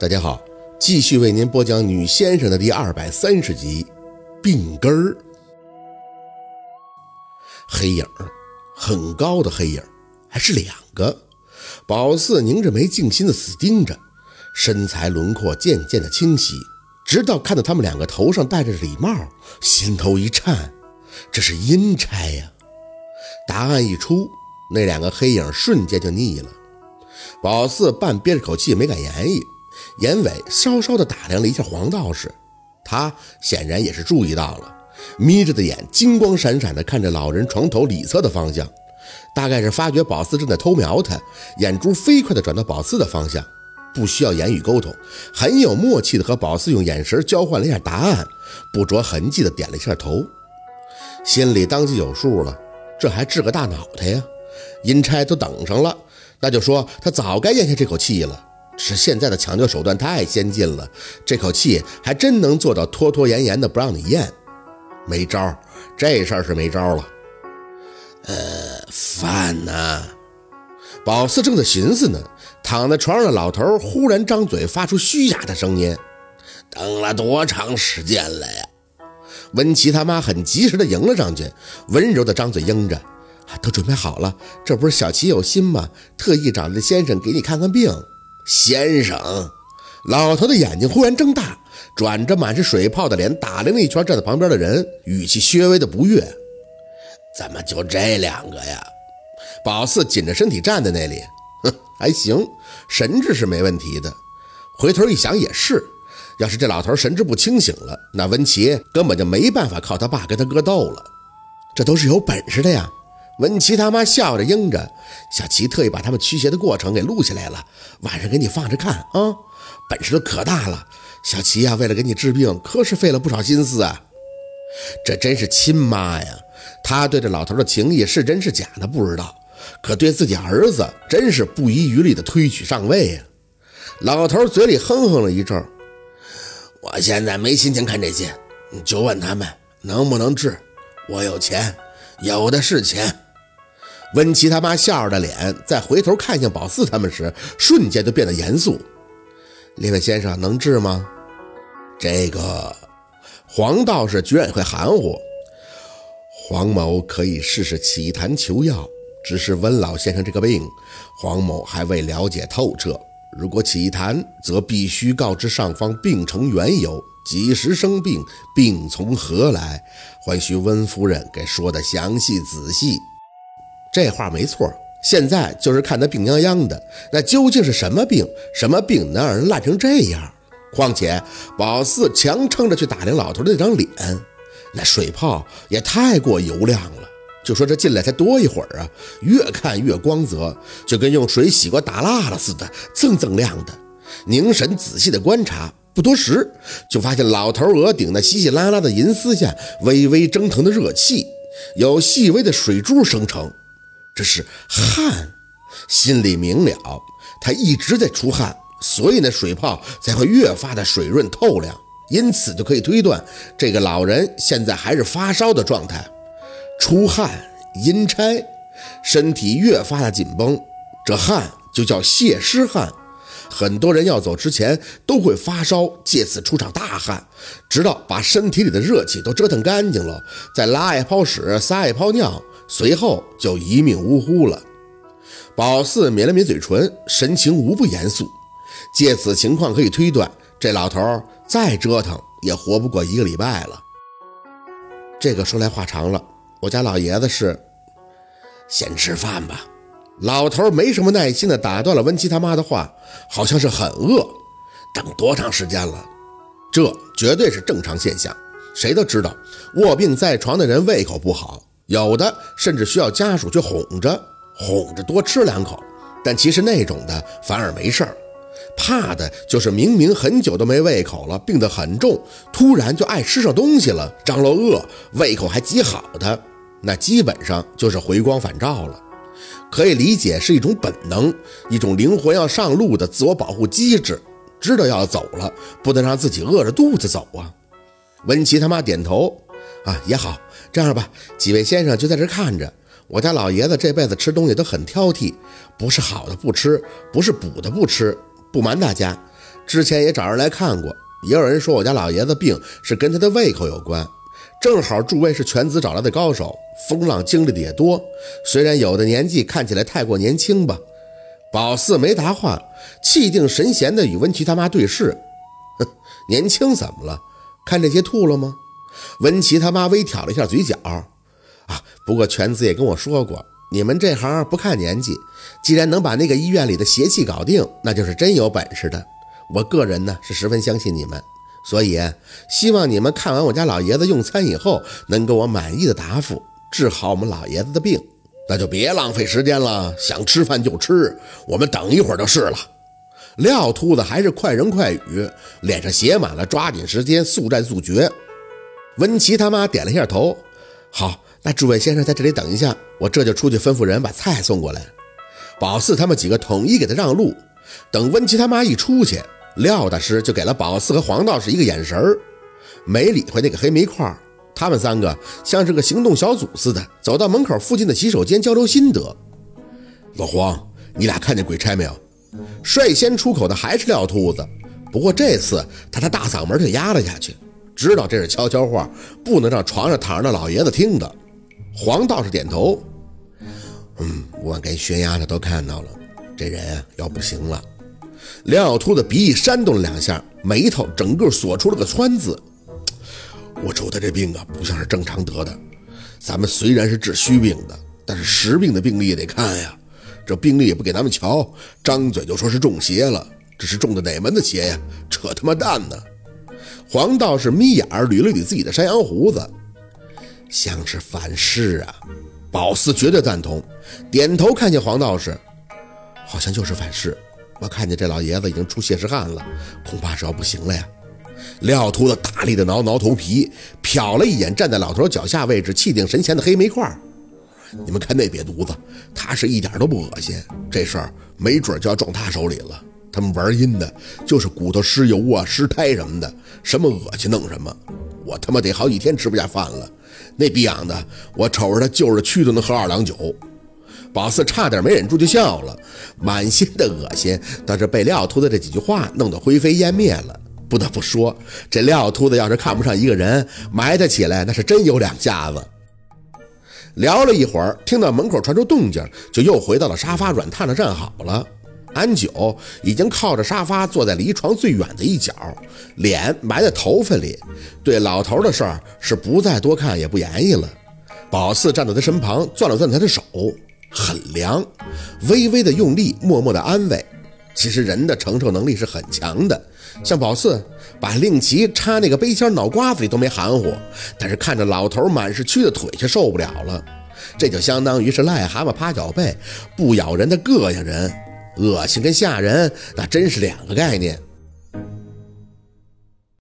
大家好，继续为您播讲《女先生》的第二百三十集，病根儿。黑影儿，很高的黑影儿，还是两个。宝四拧着眉，静心的死盯着，身材轮廓渐渐的清晰，直到看到他们两个头上戴着礼帽，心头一颤，这是阴差呀！答案一出，那两个黑影瞬间就腻了。宝四半憋着口气，没敢言语。严伟稍稍的打量了一下黄道士，他显然也是注意到了，眯着的眼金光闪闪的看着老人床头里侧的方向，大概是发觉宝四正在偷瞄他，眼珠飞快的转到宝四的方向，不需要言语沟通，很有默契的和宝四用眼神交换了一下答案，不着痕迹的点了一下头，心里当即有数了，这还治个大脑袋呀？阴差都等上了，那就说他早该咽下这口气了。是现在的抢救手段太先进了，这口气还真能做到拖拖延延的不让你咽。没招，这事儿是没招了。呃，饭呢？宝四正在寻思呢，躺在床上的老头忽然张嘴发出虚假的声音：“等了多长时间了呀？”温琪他妈很及时的迎了上去，温柔的张嘴应着：“都准备好了，这不是小齐有心吗？特意找来先生给你看看病。”先生，老头的眼睛忽然睁大，转着满是水泡的脸，打量了一圈站在旁边的人，语气略微的不悦：“怎么就这两个呀？”宝四紧着身体站在那里，哼，还行，神志是没问题的。回头一想也是，要是这老头神志不清醒了，那温琪根本就没办法靠他爸跟他哥斗了。这都是有本事的呀。文琪他妈笑着应着，小齐特意把他们驱邪的过程给录下来了，晚上给你放着看啊，本事都可大了。小齐呀，为了给你治病，可是费了不少心思啊。这真是亲妈呀，他对这老头的情谊是真是假的不知道，可对自己儿子真是不遗余力的推举上位呀。老头嘴里哼哼了一阵，我现在没心情看这些，你就问他们能不能治，我有钱，有的是钱。温琪他妈笑着的脸，在回头看向宝四他们时，瞬间就变得严肃。列位先生，能治吗？这个黄道士居然会含糊。黄某可以试试起坛求药，只是温老先生这个病，黄某还未了解透彻。如果起坛，则必须告知上方病程缘由，几时生病，病从何来，还需温夫人给说的详细仔细。这话没错，现在就是看他病殃殃的，那究竟是什么病？什么病能让人烂成这样？况且宝四强撑着去打量老头的那张脸，那水泡也太过油亮了。就说这进来才多一会儿啊，越看越光泽，就跟用水洗过打蜡了似的，锃锃亮的。凝神仔细的观察，不多时就发现老头额顶那稀稀拉拉的银丝下微微蒸腾的热气，有细微的水珠生成。这是汗，心里明了，他一直在出汗，所以那水泡才会越发的水润透亮，因此就可以推断这个老人现在还是发烧的状态。出汗，阴差，身体越发的紧绷，这汗就叫泄湿汗。很多人要走之前都会发烧，借此出场大汗，直到把身体里的热气都折腾干净了，再拉一泡屎，撒一泡尿。随后就一命呜呼了。宝四抿了抿嘴唇，神情无不严肃。借此情况可以推断，这老头再折腾也活不过一个礼拜了。这个说来话长了，我家老爷子是先吃饭吧。老头没什么耐心的打断了温琪他妈的话，好像是很饿。等多长时间了？这绝对是正常现象。谁都知道，卧病在床的人胃口不好。有的甚至需要家属去哄着，哄着多吃两口，但其实那种的反而没事儿，怕的就是明明很久都没胃口了，病得很重，突然就爱吃上东西了，张罗饿，胃口还极好的，那基本上就是回光返照了。可以理解是一种本能，一种灵魂要上路的自我保护机制，知道要走了，不能让自己饿着肚子走啊。温琪他妈点头。啊，也好，这样吧，几位先生就在这看着。我家老爷子这辈子吃东西都很挑剔，不是好的不吃，不是补的不吃。不瞒大家，之前也找人来看过，也有人说我家老爷子病是跟他的胃口有关。正好诸位是犬子找来的高手，风浪经历的也多，虽然有的年纪看起来太过年轻吧。宝四没答话，气定神闲的与温琪他妈对视。哼，年轻怎么了？看这些吐了吗？文琪他妈微挑了一下嘴角。啊，不过犬子也跟我说过，你们这行不看年纪，既然能把那个医院里的邪气搞定，那就是真有本事的。我个人呢是十分相信你们。所以，希望你们看完我家老爷子用餐以后，能给我满意的答复，治好我们老爷子的病。那就别浪费时间了，想吃饭就吃，我们等一会儿就是了。廖秃子还是快人快语，脸上写满了抓紧时间、速战速决。温琪他妈点了一下头，好，那诸位先生在这里等一下，我这就出去吩咐人把菜送过来。宝四他们几个统一给他让路，等温琪他妈一出去。廖大师就给了宝四和黄道士一个眼神儿，没理会那个黑煤块。他们三个像是个行动小组似的，走到门口附近的洗手间交流心得。老黄，你俩看见鬼差没有？率先出口的还是廖秃子，不过这次他的大嗓门就压了下去，知道这是悄悄话，不能让床上躺着的老爷子听的。黄道士点头，嗯，我跟悬崖的都看到了，这人啊要不行了。梁小秃的鼻翼扇动了两下，眉头整个锁出了个川字。我瞅他这病啊，不像是正常得的。咱们虽然是治虚病的，但是实病的病例也得看呀。这病例也不给咱们瞧，张嘴就说是中邪了。这是中的哪门子邪呀？扯他妈蛋呢！黄道士眯眼儿捋了捋自己的山羊胡子，像是反噬啊。宝四绝对赞同，点头看见黄道士，好像就是反噬。我看见这老爷子已经出血石汗了，恐怕是要不行了呀！廖秃子大力的挠挠头皮，瞟了一眼站在老头脚下位置气定神闲的黑煤块儿。你们看那瘪犊子，他是一点都不恶心，这事儿没准就要撞他手里了。他们玩阴的，就是骨头尸油啊、尸胎什么的，什么恶心弄什么。我他妈得好几天吃不下饭了。那逼养的，我瞅着他就是蛆都能喝二两酒。宝四差点没忍住就笑了，满心的恶心倒是被廖秃子这几句话弄得灰飞烟灭了。不得不说，这廖秃子要是看不上一个人，埋汰起来那是真有两下子。聊了一会儿，听到门口传出动静，就又回到了沙发软榻上站好了。安九已经靠着沙发坐在离床最远的一角，脸埋在头发里，对老头的事儿是不再多看也不言语了。宝四站在他身旁，攥了攥他的手。很凉，微微的用力，默默的安慰。其实人的承受能力是很强的，像宝四把令旗插那个杯签脑瓜子里都没含糊，但是看着老头满是蛆的腿却受不了了。这就相当于是癞蛤蟆趴脚背，不咬人的膈应人，恶心跟吓人那真是两个概念。